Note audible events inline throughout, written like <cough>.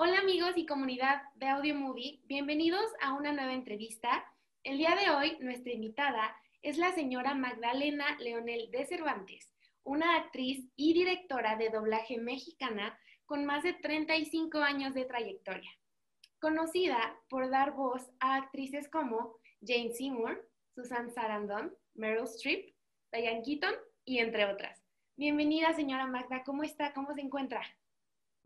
Hola amigos y comunidad de Audio Movie, bienvenidos a una nueva entrevista. El día de hoy nuestra invitada es la señora Magdalena Leonel de Cervantes, una actriz y directora de doblaje mexicana con más de 35 años de trayectoria, conocida por dar voz a actrices como Jane Seymour, Susan Sarandon, Meryl Streep, Diane Keaton y entre otras. Bienvenida señora Magda, ¿cómo está? ¿Cómo se encuentra?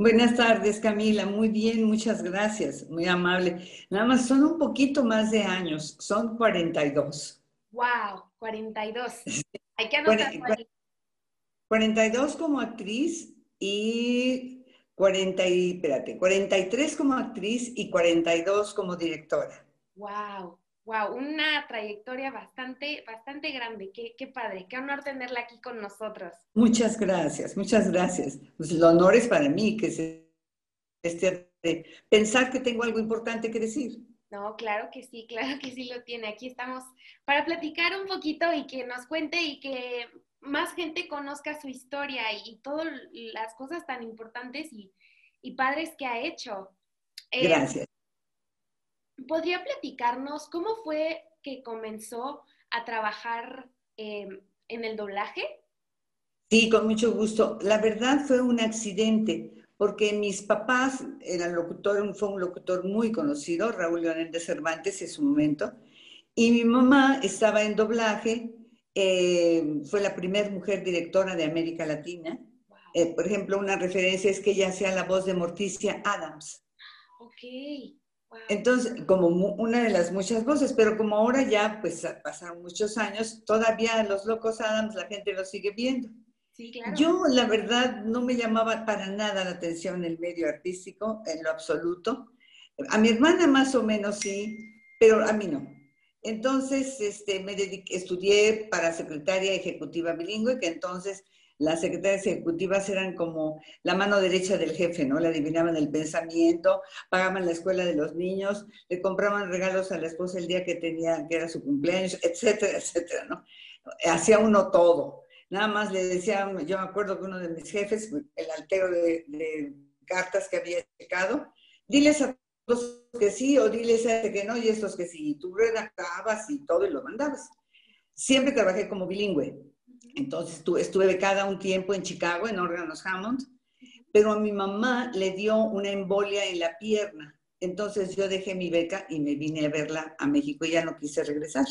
Buenas tardes, Camila. Muy bien, muchas gracias. Muy amable. Nada más son un poquito más de años, son 42. ¡Wow! 42. Hay que anotar. 42 como actriz y 40 y, espérate, 43 como actriz y 42 como directora. ¡Wow! Wow, una trayectoria bastante, bastante grande. Qué, qué, padre, qué honor tenerla aquí con nosotros. Muchas gracias, muchas gracias. Pues el honor es para mí que se, este, pensar que tengo algo importante que decir. No, claro que sí, claro que sí lo tiene. Aquí estamos para platicar un poquito y que nos cuente y que más gente conozca su historia y, todas las cosas tan importantes y, y padres que ha hecho. Eh, gracias. ¿Podría platicarnos cómo fue que comenzó a trabajar em, en el doblaje? Sí, con mucho gusto. La verdad fue un accidente, porque mis papás eran locutor, fue un locutor muy conocido, Raúl Leonel de Cervantes en su momento, y mi mamá estaba en doblaje, em, fue la primera mujer directora de América Latina. Eh, por ejemplo, una referencia es que ella hacía la voz de Morticia Adams. Ok. Entonces, como una de las muchas voces, pero como ahora ya, pues pasaron muchos años, todavía los locos Adams la gente los sigue viendo. Sí, claro. Yo, la verdad, no me llamaba para nada la atención el medio artístico, en lo absoluto. A mi hermana más o menos sí, pero a mí no. Entonces, este, me dediqué, estudié para secretaria ejecutiva bilingüe, que entonces las secretarias ejecutivas eran como la mano derecha del jefe, ¿no? Le adivinaban el pensamiento, pagaban la escuela de los niños, le compraban regalos a la esposa el día que tenía, que era su cumpleaños, etcétera, <laughs> etcétera, ¿no? Hacía uno todo. Nada más le decía, yo me acuerdo que uno de mis jefes, el altero de, cartas que había checado, diles a todos que sí o diles a este que no y estos que sí. Y tú redactabas y todo y lo mandabas. Siempre trabajé como bilingüe entonces estuve becada un tiempo en Chicago, en órganos Hammond, pero a mi mamá le dio una embolia en la pierna. Entonces yo dejé mi beca y me vine a verla a México y ya no quise regresar.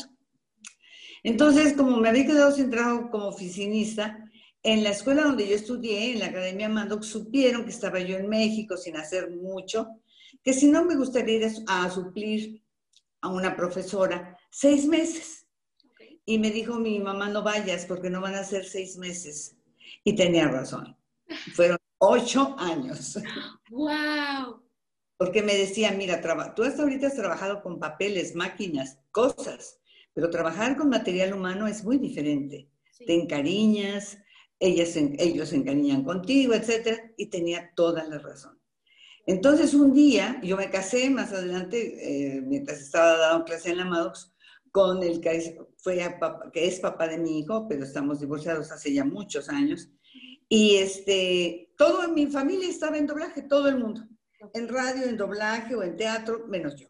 Entonces, como me había quedado sin trabajo como oficinista, en la escuela donde yo estudié, en la Academia Mandoc, supieron que estaba yo en México sin hacer mucho, que si no me gustaría ir a suplir a una profesora seis meses. Y me dijo mi mamá, no vayas porque no van a ser seis meses. Y tenía razón. Fueron ocho años. ¡Wow! Porque me decía, mira, tú hasta ahorita has trabajado con papeles, máquinas, cosas, pero trabajar con material humano es muy diferente. Te encariñas, ellas, ellos se encariñan contigo, etc. Y tenía toda la razón. Entonces un día, yo me casé más adelante, eh, mientras estaba dando clase en la Maddox, con el fue que es papá de mi hijo, pero estamos divorciados hace ya muchos años. Y este, todo en mi familia estaba en doblaje, todo el mundo. En radio, en doblaje o en teatro, menos yo.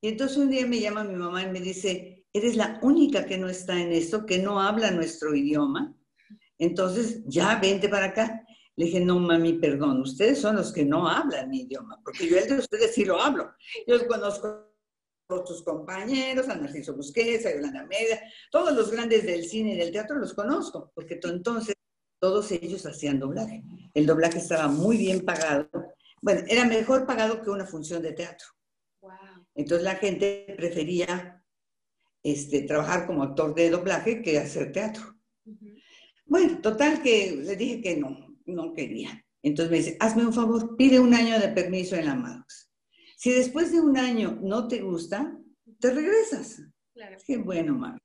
Y entonces un día me llama mi mamá y me dice, eres la única que no está en esto, que no habla nuestro idioma. Entonces, ya vente para acá. Le dije, no, mami, perdón, ustedes son los que no hablan mi idioma, porque yo el de ustedes sí lo hablo. Yo conozco tus compañeros, a Narciso Busquets, a Yolanda Media, todos los grandes del cine y del teatro los conozco, porque entonces todos ellos hacían doblaje. El doblaje estaba muy bien pagado. Bueno, era mejor pagado que una función de teatro. Entonces la gente prefería este, trabajar como actor de doblaje que hacer teatro. Bueno, total que le dije que no, no quería. Entonces me dice, hazme un favor, pide un año de permiso en la Maddox. Si después de un año no te gusta, te regresas. Claro. Qué bueno, mamá.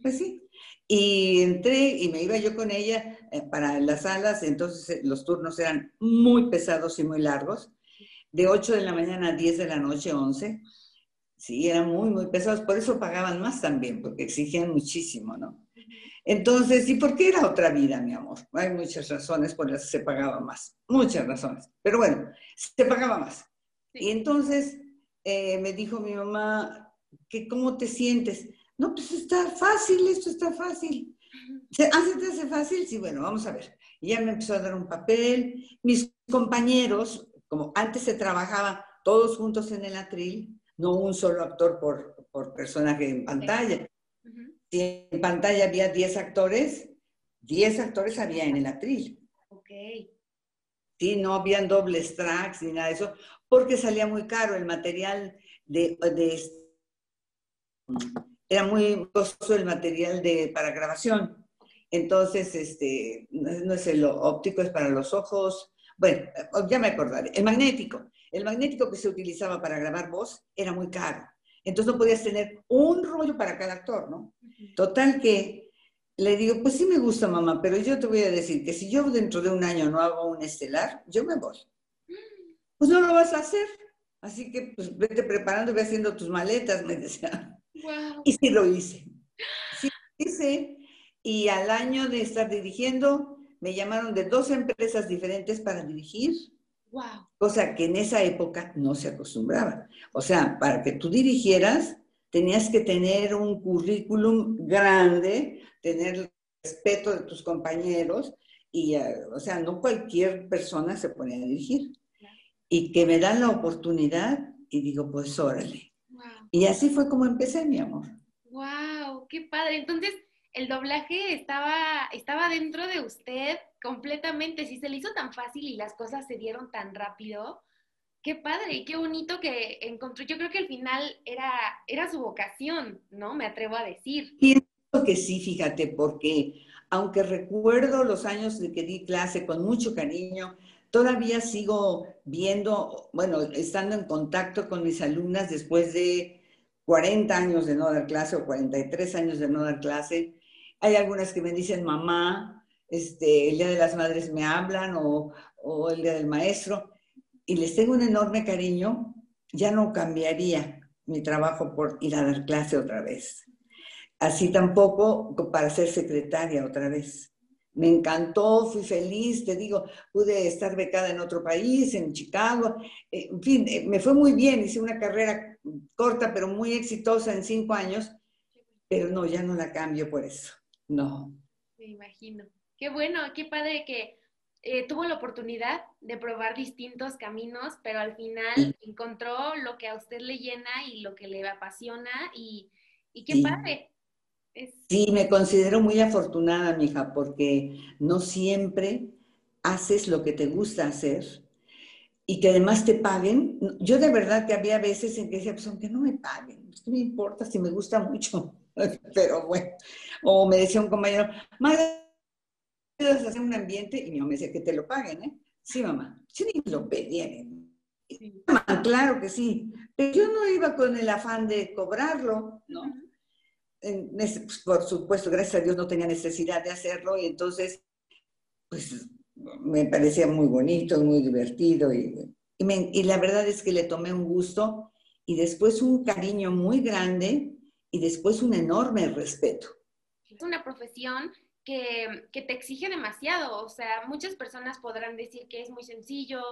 Pues sí. Y entré y me iba yo con ella eh, para las salas, entonces eh, los turnos eran muy pesados y muy largos, de 8 de la mañana a 10 de la noche, 11. Sí, eran muy, muy pesados, por eso pagaban más también, porque exigían muchísimo, ¿no? Entonces, ¿y por qué era otra vida, mi amor? Hay muchas razones por las que se pagaba más, muchas razones. Pero bueno, se pagaba más. Y entonces eh, me dijo mi mamá, que ¿cómo te sientes? No, pues está fácil, esto está fácil. ¿Ah, se te hace fácil? Sí, bueno, vamos a ver. Y ya me empezó a dar un papel. Mis compañeros, como antes se trabajaba todos juntos en el atril, no un solo actor por, por personaje en pantalla. Si en pantalla había 10 actores, 10 actores había en el atril. Ok. Sí, no habían dobles tracks ni nada de eso, porque salía muy caro el material de, de era muy costoso el material de, para grabación. Entonces, este, no es el óptico, es para los ojos. Bueno, ya me acordaré. El magnético. El magnético que se utilizaba para grabar voz era muy caro. Entonces no podías tener un rollo para cada actor, ¿no? Total que le digo, pues sí me gusta, mamá, pero yo te voy a decir que si yo dentro de un año no hago un estelar, yo me voy. Pues no lo vas a hacer. Así que pues vete preparando, ve haciendo tus maletas, me decía. Y sí lo hice. Sí lo hice. Y al año de estar dirigiendo, me llamaron de dos empresas diferentes para dirigir. Wow. Cosa que en esa época no se acostumbraba. O sea, para que tú dirigieras, tenías que tener un currículum grande, tener respeto de tus compañeros y, eh, o sea, no cualquier persona se pone a dirigir. Y que me dan la oportunidad y digo, pues órale. Y así fue como empecé, mi amor. ¡Wow! ¡Qué padre! Entonces, el doblaje estaba, estaba dentro de usted completamente. Si se le hizo tan fácil y las cosas se dieron tan rápido, qué padre y qué bonito que encontró. Yo creo que al final era, era su vocación, ¿no? Me atrevo a decir. Que sí, fíjate, porque aunque recuerdo los años de que di clase con mucho cariño, todavía sigo viendo, bueno, estando en contacto con mis alumnas después de 40 años de no dar clase o 43 años de no dar clase. Hay algunas que me dicen, mamá, este, el Día de las Madres me hablan o, o el Día del Maestro, y les tengo un enorme cariño, ya no cambiaría mi trabajo por ir a dar clase otra vez. Así tampoco para ser secretaria otra vez. Me encantó, fui feliz, te digo, pude estar becada en otro país, en Chicago, eh, en fin, eh, me fue muy bien, hice una carrera corta pero muy exitosa en cinco años, pero no, ya no la cambio por eso, no. Me imagino. Qué bueno, qué padre que eh, tuvo la oportunidad de probar distintos caminos, pero al final encontró lo que a usted le llena y lo que le apasiona y, y qué padre. Sí, me considero muy afortunada, mija, porque no siempre haces lo que te gusta hacer y que además te paguen. Yo de verdad que había veces en que decía, pues aunque no me paguen, pues, ¿qué me importa si me gusta mucho? <laughs> Pero bueno, o me decía un compañero, madre, ¿puedes hacer un ambiente? Y mi mamá me decía que te lo paguen, ¿eh? Sí, mamá, sí lo pedían. claro que sí, pero yo no iba con el afán de cobrarlo, ¿no? Pues, por supuesto, gracias a Dios no tenía necesidad de hacerlo y entonces, pues me parecía muy bonito, muy divertido y, y, la verdad es que le tomé un gusto y después un cariño muy grande y después un enorme respeto. Es una profesión que, que, te exige demasiado, o sea, muchas personas podrán decir que es muy sencillo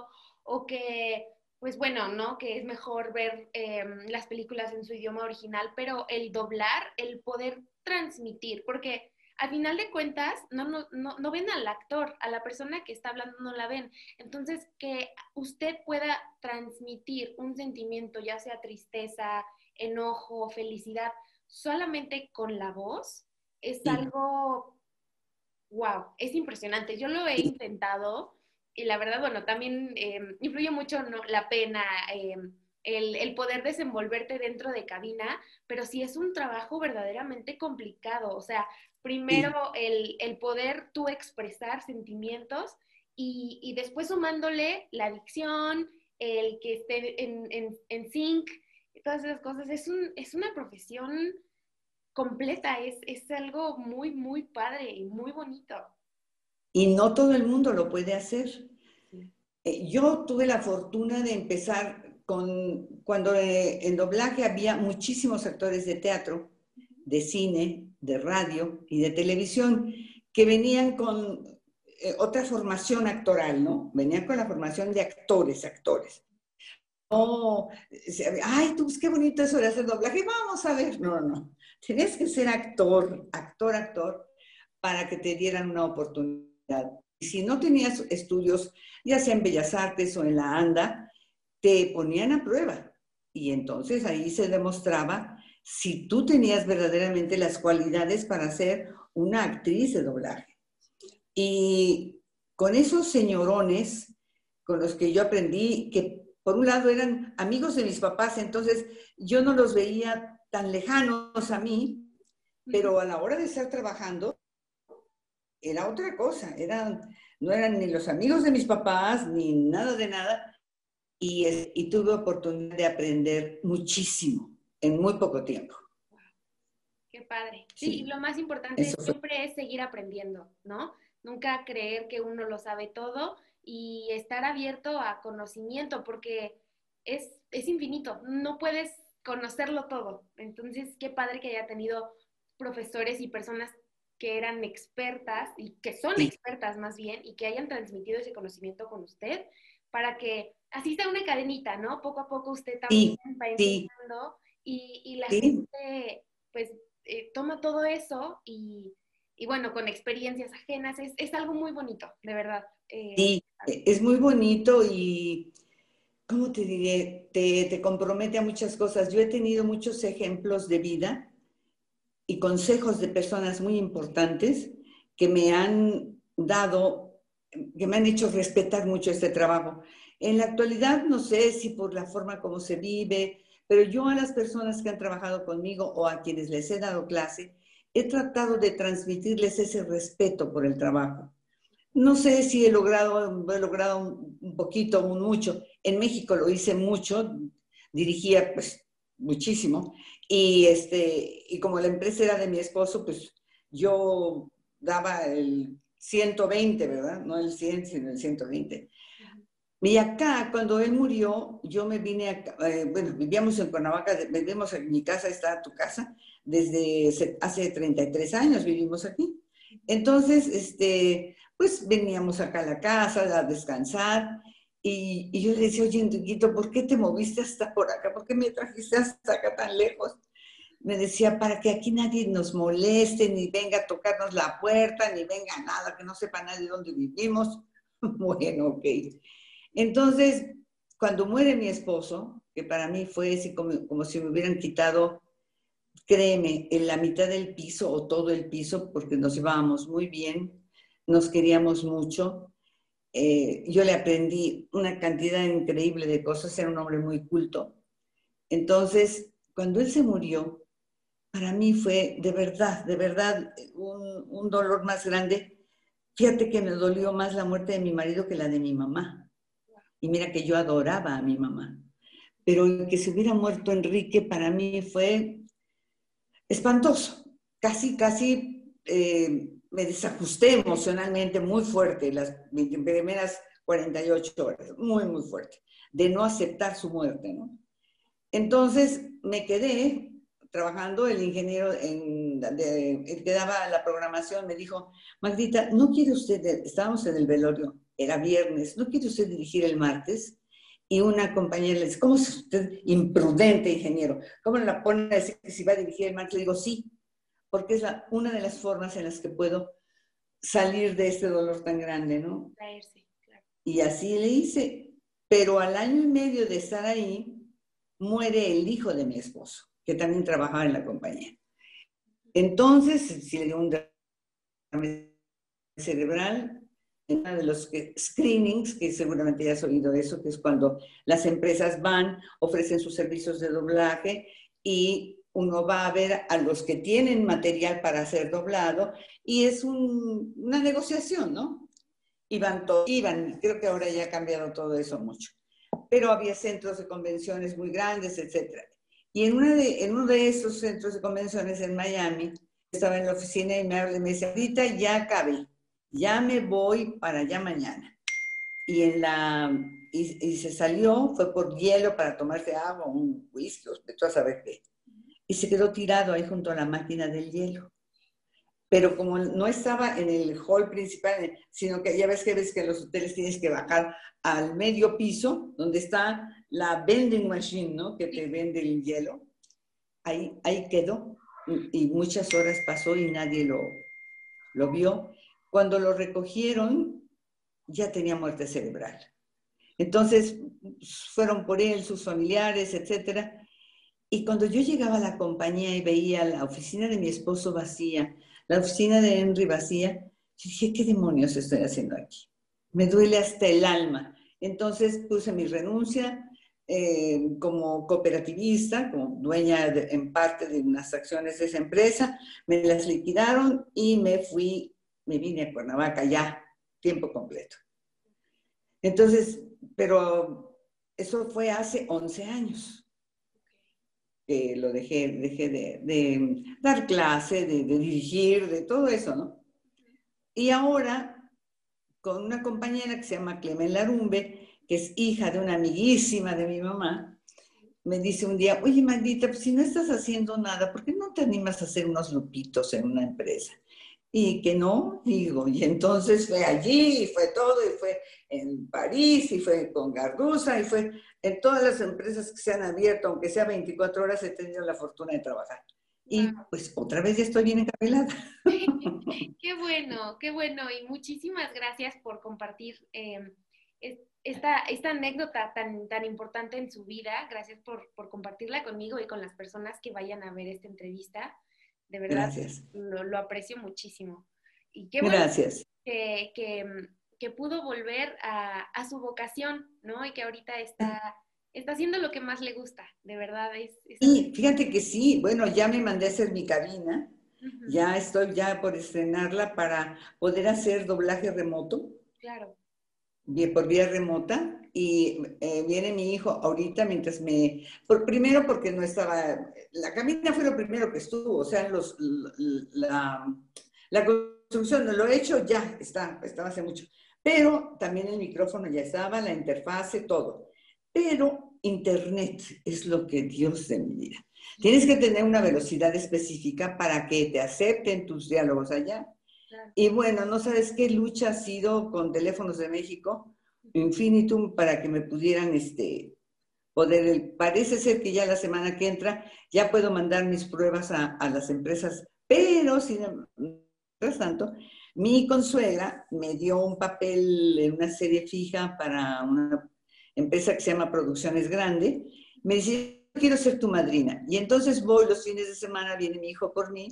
o que pues bueno, ¿no? Que es mejor ver em, las películas en su idioma original, pero el doblar, el poder transmitir, porque al final de cuentas no, no, no, ven al actor, a la persona que está hablando no la ven. Entonces, que usted pueda transmitir un sentimiento, ya sea tristeza, enojo, felicidad, solamente con la voz, es algo, wow, es impresionante. Yo lo he intentado y la verdad, bueno, también eh, influye mucho la pena, eh, el, poder desenvolverte dentro de cabina, pero sí es un trabajo verdaderamente complicado. O sea, primero el, poder tú expresar sentimientos y, después sumándole la dicción, el que esté en, en, en sync, todas esas cosas. Es, un, es una profesión completa, es, es algo muy, muy padre y muy bonito. Y no todo el mundo lo puede hacer. Eh, yo tuve la fortuna de empezar con, cuando eh, en doblaje había muchísimos actores de teatro de cine, de radio y de televisión, que venían con eh, otra formación actoral, ¿no? Venían con la formación de actores, actores. No, ay, tú, qué bonito eso de hacer doblaje, vamos a ver. No, no, Tenías que ser actor, actor, actor, para que te dieran una oportunidad. Y si no tenías estudios, ya sea en Bellas Artes o en la ANDA, te ponían a prueba. Y entonces ahí se demostraba si tú tenías verdaderamente las cualidades para ser una actriz de doblaje. Y con esos señorones con los que yo aprendí, que por un lado eran amigos de mis papás, entonces yo no los veía tan lejanos a mí, pero a la hora de estar trabajando era otra cosa, eran, no eran ni los amigos de mis papás, ni nada de nada, y, y tuve oportunidad de aprender muchísimo en muy poco tiempo. Qué padre. Sí, lo más importante siempre es seguir aprendiendo, ¿no? Nunca creer que uno lo sabe todo y estar abierto a conocimiento, porque es, es infinito. No puedes conocerlo todo. Entonces, qué padre que haya tenido profesores y personas que eran expertas y que son expertas más bien y que hayan transmitido ese conocimiento con usted para que así sea una cadenita, ¿no? Poco a poco usted también va enseñando y, la gente pues eh, toma todo eso y, bueno, con experiencias ajenas es, algo muy bonito, de verdad. Eh, sí, es muy bonito y ¿cómo te diré? Te, compromete a muchas cosas. Yo he tenido muchos ejemplos de vida y consejos de personas muy importantes que me han dado, que me han hecho respetar mucho este trabajo. En la actualidad, no sé si por la forma como se vive, pero yo a las personas que han trabajado conmigo o a quienes les he dado clase, he tratado de transmitirles ese respeto por el trabajo. No sé si he logrado, he logrado un poquito, un mucho. En México lo hice mucho, dirigía pues muchísimo. Y, este, y como la empresa era de mi esposo, pues yo daba el 120, ¿verdad? No el 100, sino el 120. Y acá, cuando él murió, yo me vine, a, eh, bueno, vivíamos en Cuernavaca, vivimos en mi casa, está tu casa, desde hace 33 años vivimos aquí. Entonces, este, pues veníamos acá a la casa a descansar y, yo le decía, oye, Enriquito, ¿por qué te moviste hasta por acá? ¿Por qué me trajiste hasta acá tan lejos? Me decía, para que aquí nadie nos moleste, ni venga a tocarnos la puerta, ni venga nada, que no sepa nadie dónde vivimos. <laughs> bueno, ok. Entonces, cuando muere mi esposo, que para mí fue así como, como si me hubieran quitado, créeme, en la mitad del piso o todo el piso, porque nos llevábamos muy bien, nos queríamos mucho. Eh, yo le aprendí una cantidad increíble de cosas, era un hombre muy culto. Entonces, cuando él se murió, para mí fue de verdad, de verdad, un, dolor más grande. Fíjate que me dolió más la muerte de mi marido que la de mi mamá. Y mira que yo adoraba a mi mamá. Pero que se hubiera muerto Enrique para mí fue espantoso. Casi, casi eh, me desajusté emocionalmente muy fuerte las primeras 48 horas, muy, muy fuerte, de no aceptar su muerte, ¿no? Entonces me quedé trabajando, el ingeniero en, el que daba la programación me dijo, Magdita, ¿no quiere usted, estábamos en el velorio, era viernes, ¿no quiere usted dirigir el martes? Y una compañera le dice, ¿cómo es usted imprudente, ingeniero? ¿Cómo la pone a decir que si va a dirigir el martes? Le digo, sí, porque es una de las formas en las que puedo salir de este dolor tan grande, ¿no? Y así le hice. Pero al año y medio de estar ahí, muere el hijo de mi esposo, que también trabajaba en la compañía. Entonces, si le dio un derrame cerebral, uno de los screenings, que seguramente ya has oído eso, que es cuando las empresas van, ofrecen sus servicios de doblaje y uno va a ver a los que tienen material para ser doblado y es una negociación, ¿no? Iban, iban, creo que ahora ya ha cambiado todo eso mucho, pero había centros de convenciones muy grandes, etc. Y en, uno de esos centros de convenciones en Miami, estaba en la oficina y me me dice, ahorita ya acabé, ya me voy para allá mañana. Y, en la, y, se salió, fue por hielo para tomarse agua, un whisky, a saber qué y se quedó tirado ahí junto a la máquina del hielo. Pero como no estaba en el hall principal, sino que ya ves que ves que en los hoteles tienes que bajar al medio piso, donde está la vending machine, ¿no? Que te vende el hielo. Ahí, ahí quedó y muchas horas pasó y nadie lo, lo vio. Cuando lo recogieron, ya tenía muerte cerebral. Entonces fueron por él, sus familiares, etcétera. Y cuando yo llegaba a la compañía y veía la oficina de mi esposo vacía, la oficina de Henry vacía, dije, ¿qué demonios estoy haciendo aquí? Me duele hasta el alma. Entonces puse mi renuncia eh, como cooperativista, como dueña en parte de unas acciones de esa empresa, me las liquidaron y me fui, me vine a Cuernavaca ya, tiempo completo. Entonces, pero eso fue hace 11 años que lo dejé, dejé de, dar clase, de, dirigir, de todo eso, ¿no? Y ahora, con una compañera que se llama Clemen Larumbe, que es hija de una amiguísima de mi mamá, me dice un día, oye, maldita, pues si no estás haciendo nada, ¿por qué no te animas a hacer unos lupitos en una empresa? Y que no, digo, y entonces fue allí, y fue todo, y fue en París, y fue con Garduza, y fue en todas las empresas que se han abierto, aunque sea 24 horas, he tenido la fortuna de trabajar. Y pues otra vez ya estoy bien encarrilada. <laughs> qué bueno, qué bueno, y muchísimas gracias por compartir em, esta, esta anécdota tan, tan importante en su vida. Gracias por, por compartirla conmigo y con las personas que vayan a ver esta entrevista. De verdad, Lo, aprecio muchísimo. Y qué bueno Gracias. Que, que, pudo volver a, a, su vocación, ¿no? Y que ahorita está, está haciendo lo que más le gusta, de verdad. Es, Sí, fíjate que sí. Bueno, ya me mandé a hacer mi cabina. Ya estoy ya por estrenarla para poder hacer doblaje remoto. Claro. Por vía remota y eh, viene mi hijo ahorita mientras me... Por, primero porque no estaba... La camina fue lo primero que estuvo, o sea, los, la, la construcción, lo he hecho ya, está, estaba hace mucho. Pero también el micrófono ya estaba, la interfase, todo. Pero Internet es lo que Dios de mi vida. Tienes que tener una velocidad específica para que te acepten tus diálogos allá. Y bueno, no sabes qué lucha ha sido con Teléfonos de México infinitum para que me pudieran este, poder, parece ser que ya la semana que entra ya puedo mandar mis pruebas a, las empresas, pero sin mientras tanto, mi consuegra me dio un papel en una serie fija para una empresa que se llama Producciones Grande, me dice, quiero ser tu madrina. Y entonces voy los fines de semana, viene mi hijo por mí,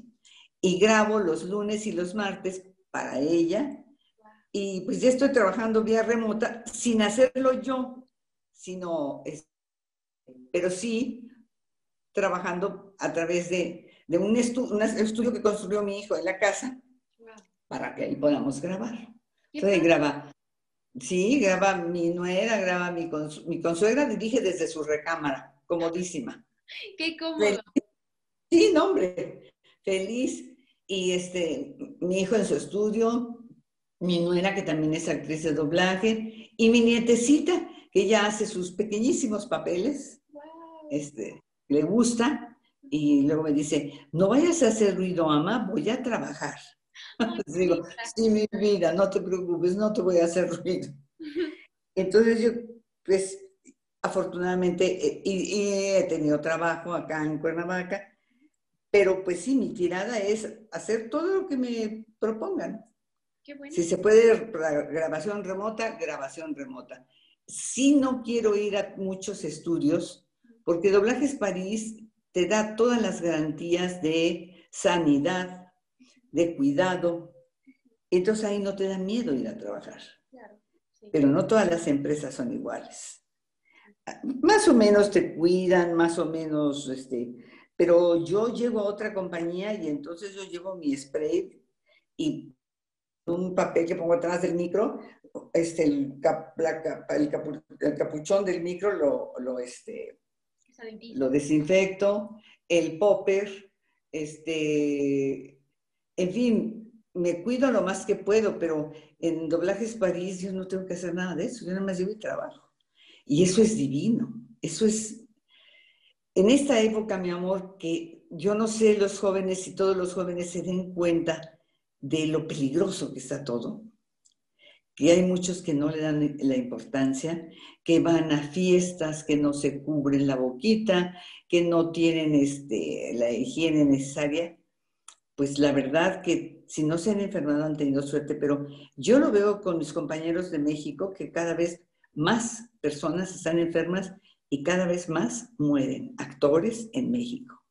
y grabo los lunes y los martes para ella, y pues ya estoy trabajando vía remota sin hacerlo yo, sino, pero sí trabajando a través de, un, estudio que construyó mi hijo en la casa para que ahí podamos grabar. Entonces graba, sí, graba mi nuera, graba mi, mi consuegra, dirige desde su recámara, comodísima. <laughs> Qué cómodo. Sí, no, hombre, feliz. Y este, mi hijo en su estudio, mi nuera, que también es actriz de doblaje, y mi nietecita, que ya hace sus pequeñísimos papeles, este, le gusta, y luego me dice, no vayas a hacer ruido, ama, voy a trabajar. <laughs> Digo, sí, mi vida, no te preocupes, no te voy a hacer ruido. Entonces yo, pues, afortunadamente, eh, y he tenido trabajo acá en Cuernavaca, pero pues sí, mi tirada es hacer todo lo que me propongan. Si se puede grabación remota, grabación remota. Si no quiero ir a muchos estudios, porque Doblajes París te da todas las garantías de sanidad, de cuidado. Entonces ahí no te da miedo ir a trabajar. Pero no todas las empresas son iguales. Más o menos te cuidan, más o menos, este, pero yo llego a otra compañía y entonces yo llevo mi spray y un papel que pongo atrás del micro, este, el, el, capuchón del micro lo, lo, este, lo desinfecto, el popper, este, en fin, me cuido lo más que puedo, pero en Doblajes París yo no tengo que hacer nada de eso, yo nada más llevo y trabajo. Y eso es divino, eso es, en esta época, mi amor, que yo no sé los jóvenes, si todos los jóvenes se den cuenta de lo peligroso que está todo, que hay muchos que no le dan la importancia, que van a fiestas, que no se cubren la boquita, que no tienen este, la higiene necesaria. Pues la verdad que si no se han enfermado han tenido suerte, pero yo lo veo con mis compañeros de México que cada vez más personas están enfermas y cada vez más mueren actores en México.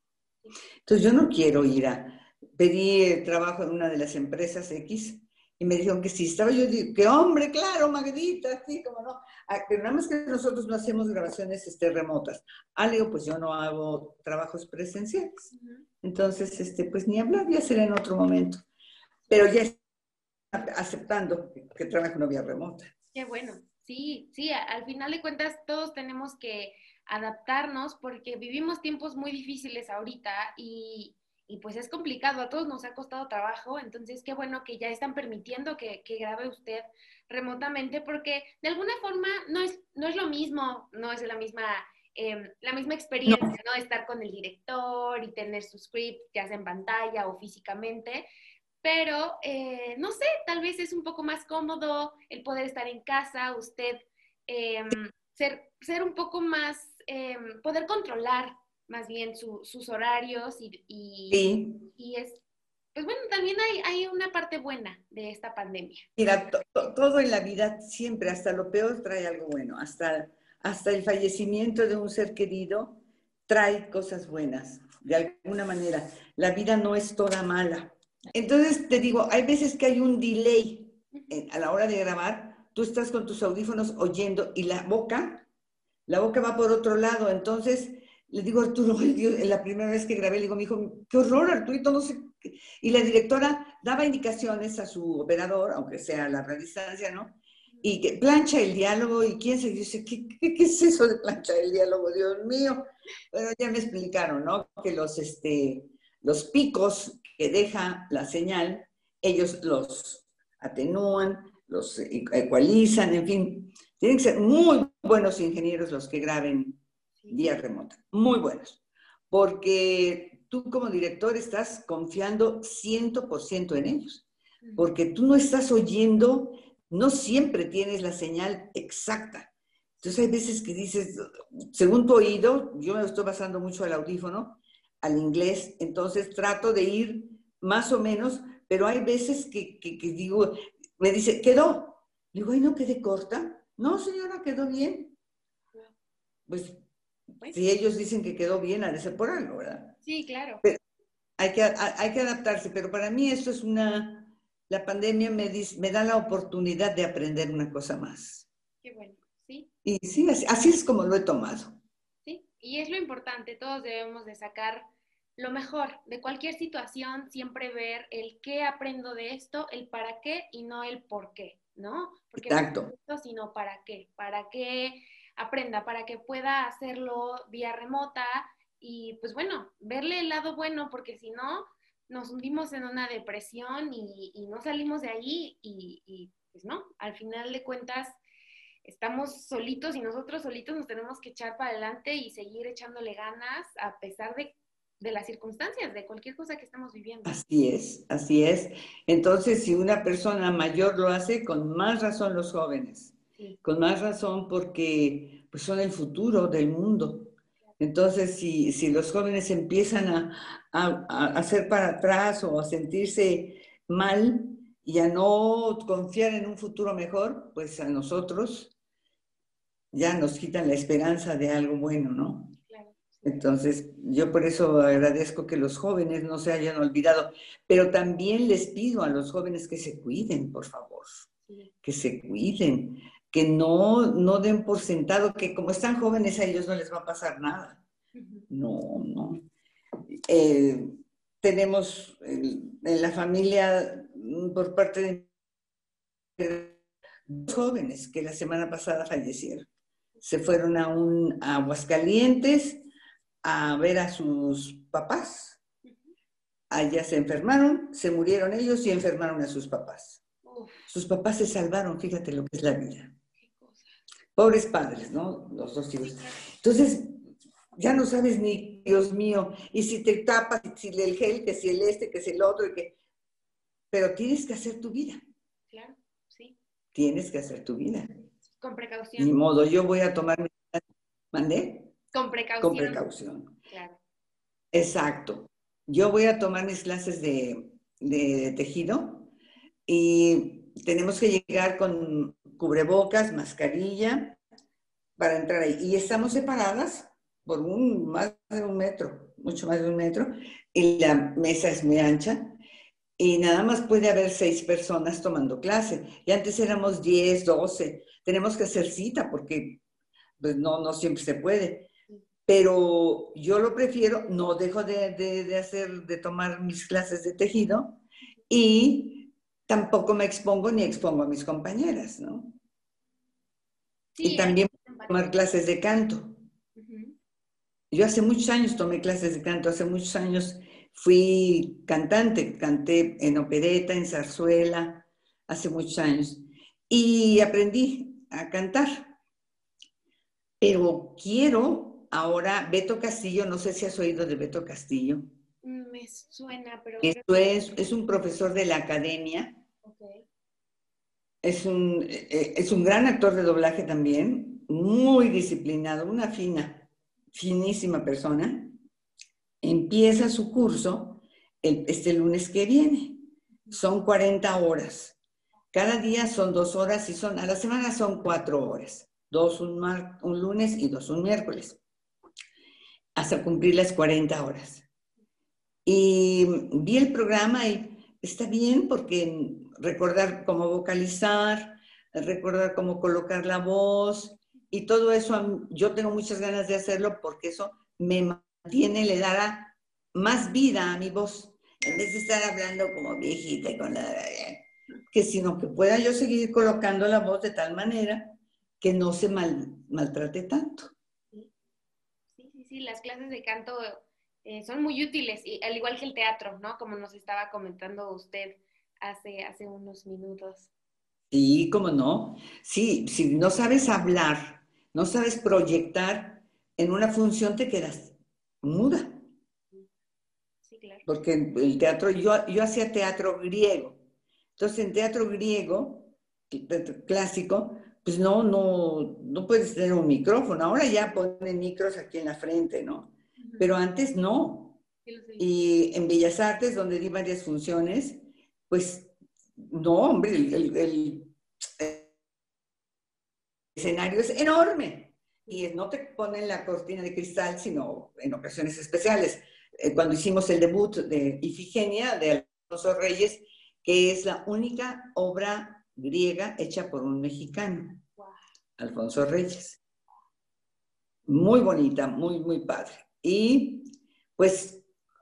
Entonces yo no quiero ir a pedir trabajo en una de las empresas X y me dijeron que sí, estaba yo, que hombre, claro, Magdita, sí, como no. Ah, pero nada más que nosotros no hacemos grabaciones este, remotas. Ah, digo, pues yo no hago trabajos presenciales. Entonces, este, pues ni hablar, ya será en otro momento. Pero ya aceptando que trabajo no vía remota. Qué bueno. Sí, sí, al final de cuentas todos tenemos que adaptarnos porque vivimos tiempos muy difíciles ahorita y, y pues es complicado, a todos nos ha costado trabajo, entonces qué bueno que ya están permitiendo que, grabe usted remotamente, porque de alguna forma no es, no es lo mismo, no es la misma, em, la misma experiencia, no. Estar con el director y tener su script, ya sea en pantalla o físicamente, pero eh, no sé, tal vez es un poco más cómodo el poder estar en casa, usted em, ser, ser un poco más, em, poder controlar más bien sus horarios y, y, es, pues bueno, también hay, hay, una parte buena de esta pandemia. Mira, todo en la vida siempre, hasta lo peor, trae algo bueno, hasta, hasta el fallecimiento de un ser querido trae cosas buenas, de alguna manera. La vida no es toda mala. Entonces, te digo, hay veces que hay un delay a la hora de grabar, tú estás con tus audífonos oyendo y la boca, la boca va por otro lado, entonces le digo Arturo, <laughs> la primera vez que grabé, le digo, mi hijo, qué horror, Arturito, no sé. Y la directora daba indicaciones a su operador, aunque sea a la distancia, ¿no? Y que plancha el diálogo, y quién se dice, ¿qué, qué, es eso de plancha el diálogo? Dios mío. Bueno, ya me explicaron, ¿no? Que los, este, los picos que deja la señal, ellos los atenúan, los ecualizan, en fin. Tienen que ser muy buenos ingenieros los que graben vía remota. Muy buenos. Porque tú como director estás confiando 100% en ellos. Porque tú no estás oyendo, no siempre tienes la señal exacta. Entonces hay veces que dices, según tu oído, yo me estoy basando mucho al audífono, al inglés, entonces trato de ir más o menos, pero hay veces que, que, que digo, me dice, quedó. Digo, ay, no quedé corta. No, señora, quedó bien. Pues pues si ellos dicen que quedó bien, ha de ser por algo, ¿verdad? Sí, claro. hay, que, hay que adaptarse, pero para mí esto es una, la pandemia me, me da la oportunidad de aprender una cosa más. Qué bueno, sí. Y sí, así, es como lo he tomado. Sí, y es lo importante, todos debemos de sacar lo mejor de cualquier situación, siempre ver el qué aprendo de esto, el para qué y no el por qué, ¿no? Porque Exacto. No esto, sino para qué, para qué aprenda, para que pueda hacerlo vía remota y pues bueno, verle el lado bueno, porque si no, nos hundimos en una depresión y, no salimos de ahí y, pues no, al final de cuentas estamos solitos y nosotros solitos nos tenemos que echar para adelante y seguir echándole ganas a pesar de, de las circunstancias, de cualquier cosa que estamos viviendo. Así es, así es. Entonces, si una persona mayor lo hace, con más razón los jóvenes. Con más razón porque pues, son el futuro del mundo. Entonces, si, si los jóvenes empiezan a, a, hacer para atrás o a sentirse mal y a no confiar en un futuro mejor, pues a nosotros ya nos quitan la esperanza de algo bueno, ¿no? Entonces, yo por eso agradezco que los jóvenes no se hayan olvidado, pero también les pido a los jóvenes que se cuiden, por favor, que se cuiden, que no, no den por sentado que como están jóvenes a ellos no les va a pasar nada. No, no. Eh, tenemos en la familia mm, por parte de jóvenes que la semana pasada fallecieron. Se fueron a, un, a Aguascalientes a ver a sus papás. Allá se enfermaron, se murieron ellos y enfermaron a sus papás. Sus papás se salvaron, fíjate lo que es la vida pobres padres, ¿no? Los dos hijos. Entonces, ya no sabes ni, Dios mío, y si te tapas, si el gel, que si el este, que si el otro, que... pero tienes que hacer tu vida. Claro, sí. Tienes que hacer tu vida. Con precaución. Ni modo, yo voy a tomar mi... ¿Mandé? Con precaución. Con precaución. Claro. Exacto. Yo voy a tomar mis clases de, de tejido y tenemos que llegar con cubrebocas, mascarilla, para entrar ahí. Y estamos separadas por un, más de un metro, mucho más de un metro, y la mesa es muy ancha, y nada más puede haber seis personas tomando clase. Y antes éramos 10, 12. Tenemos que hacer cita porque pues, no, no siempre se puede. Pero yo lo prefiero, no dejo de, de hacer, de tomar mis clases de tejido y tampoco me expongo ni expongo a mis compañeras, ¿no? y también tomar clases de canto. Yo hace muchos años tomé clases de canto, hace muchos años fui cantante, canté en opereta, en zarzuela, hace muchos años, y aprendí a cantar. Pero quiero ahora, Beto Castillo, no sé si has oído de Beto Castillo. Me suena, pero... Esto es, es un profesor de la academia es un, eh, es un gran actor de doblaje también, muy disciplinado, una fina, finísima persona. Empieza su curso este lunes que viene. Son 40 horas. Cada día son dos horas y son, a la semana son cuatro horas. Dos un, un lunes y dos un miércoles. Hasta cumplir las 40 horas. Y vi el programa y está bien porque recordar cómo vocalizar, recordar cómo colocar la voz y todo eso, yo tengo muchas ganas de hacerlo porque eso me mantiene, le dará más vida a mi voz, en vez de estar hablando como viejita con la... que sino que pueda yo seguir colocando la voz de tal manera que no se maltrate tanto. Sí, sí, sí, las clases de canto eh, son muy útiles, y, al igual que el teatro, ¿no? Como nos estaba comentando usted hace, hace unos minutos. Sí, cómo no. Sí, si no sabes hablar, no sabes proyectar en una función, te quedas muda. Sí, claro. Porque el teatro, yo, yo hacía teatro griego. Entonces, en teatro griego, clásico, pues no, no, no puedes tener un micrófono. Ahora ya ponen micros aquí en la frente, ¿no? Pero antes no. Y en Bellas Artes, donde di varias funciones, pues no, hombre, el, escenario es enorme y no te ponen la cortina de cristal, sino en ocasiones especiales. Eh, cuando hicimos el debut de Ifigenia de Alfonso Reyes, que es la única obra griega hecha por un mexicano, Alfonso Reyes. Muy bonita, muy, muy padre. Y pues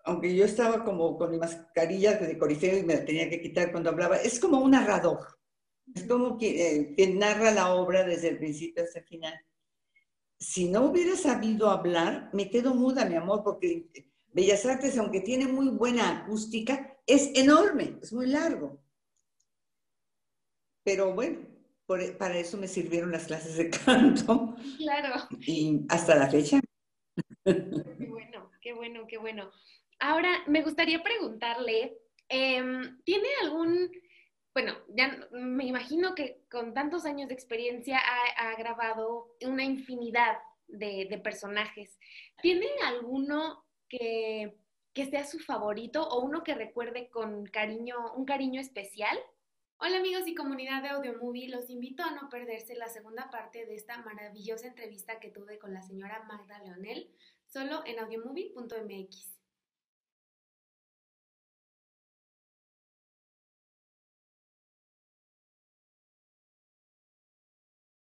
aunque yo estaba como con mi mascarilla de corifeo y me la tenía que quitar cuando hablaba, es como un narrador. Es como eh, narra la obra desde el principio hasta el final. Si no hubiera sabido hablar, me quedo muda, mi amor, porque Bellas Artes, aunque tiene muy buena acústica, es enorme, es muy largo. Pero bueno, para eso me sirvieron las clases de <laughs> canto. Claro. Y hasta la fecha. Qué bueno, qué bueno, qué bueno. Ahora, me gustaría preguntarle, em, ¿tiene algún, bueno, ya me imagino que con tantos años de experiencia ha, grabado una infinidad de, personajes. ¿Tiene alguno que, que sea su favorito o uno que recuerde con cariño, un cariño especial? Hola amigos y comunidad de Audio Movie, los invito a no perderse la segunda parte de esta maravillosa entrevista que tuve con la señora Magda Leonel, solo en audiomovie.mx.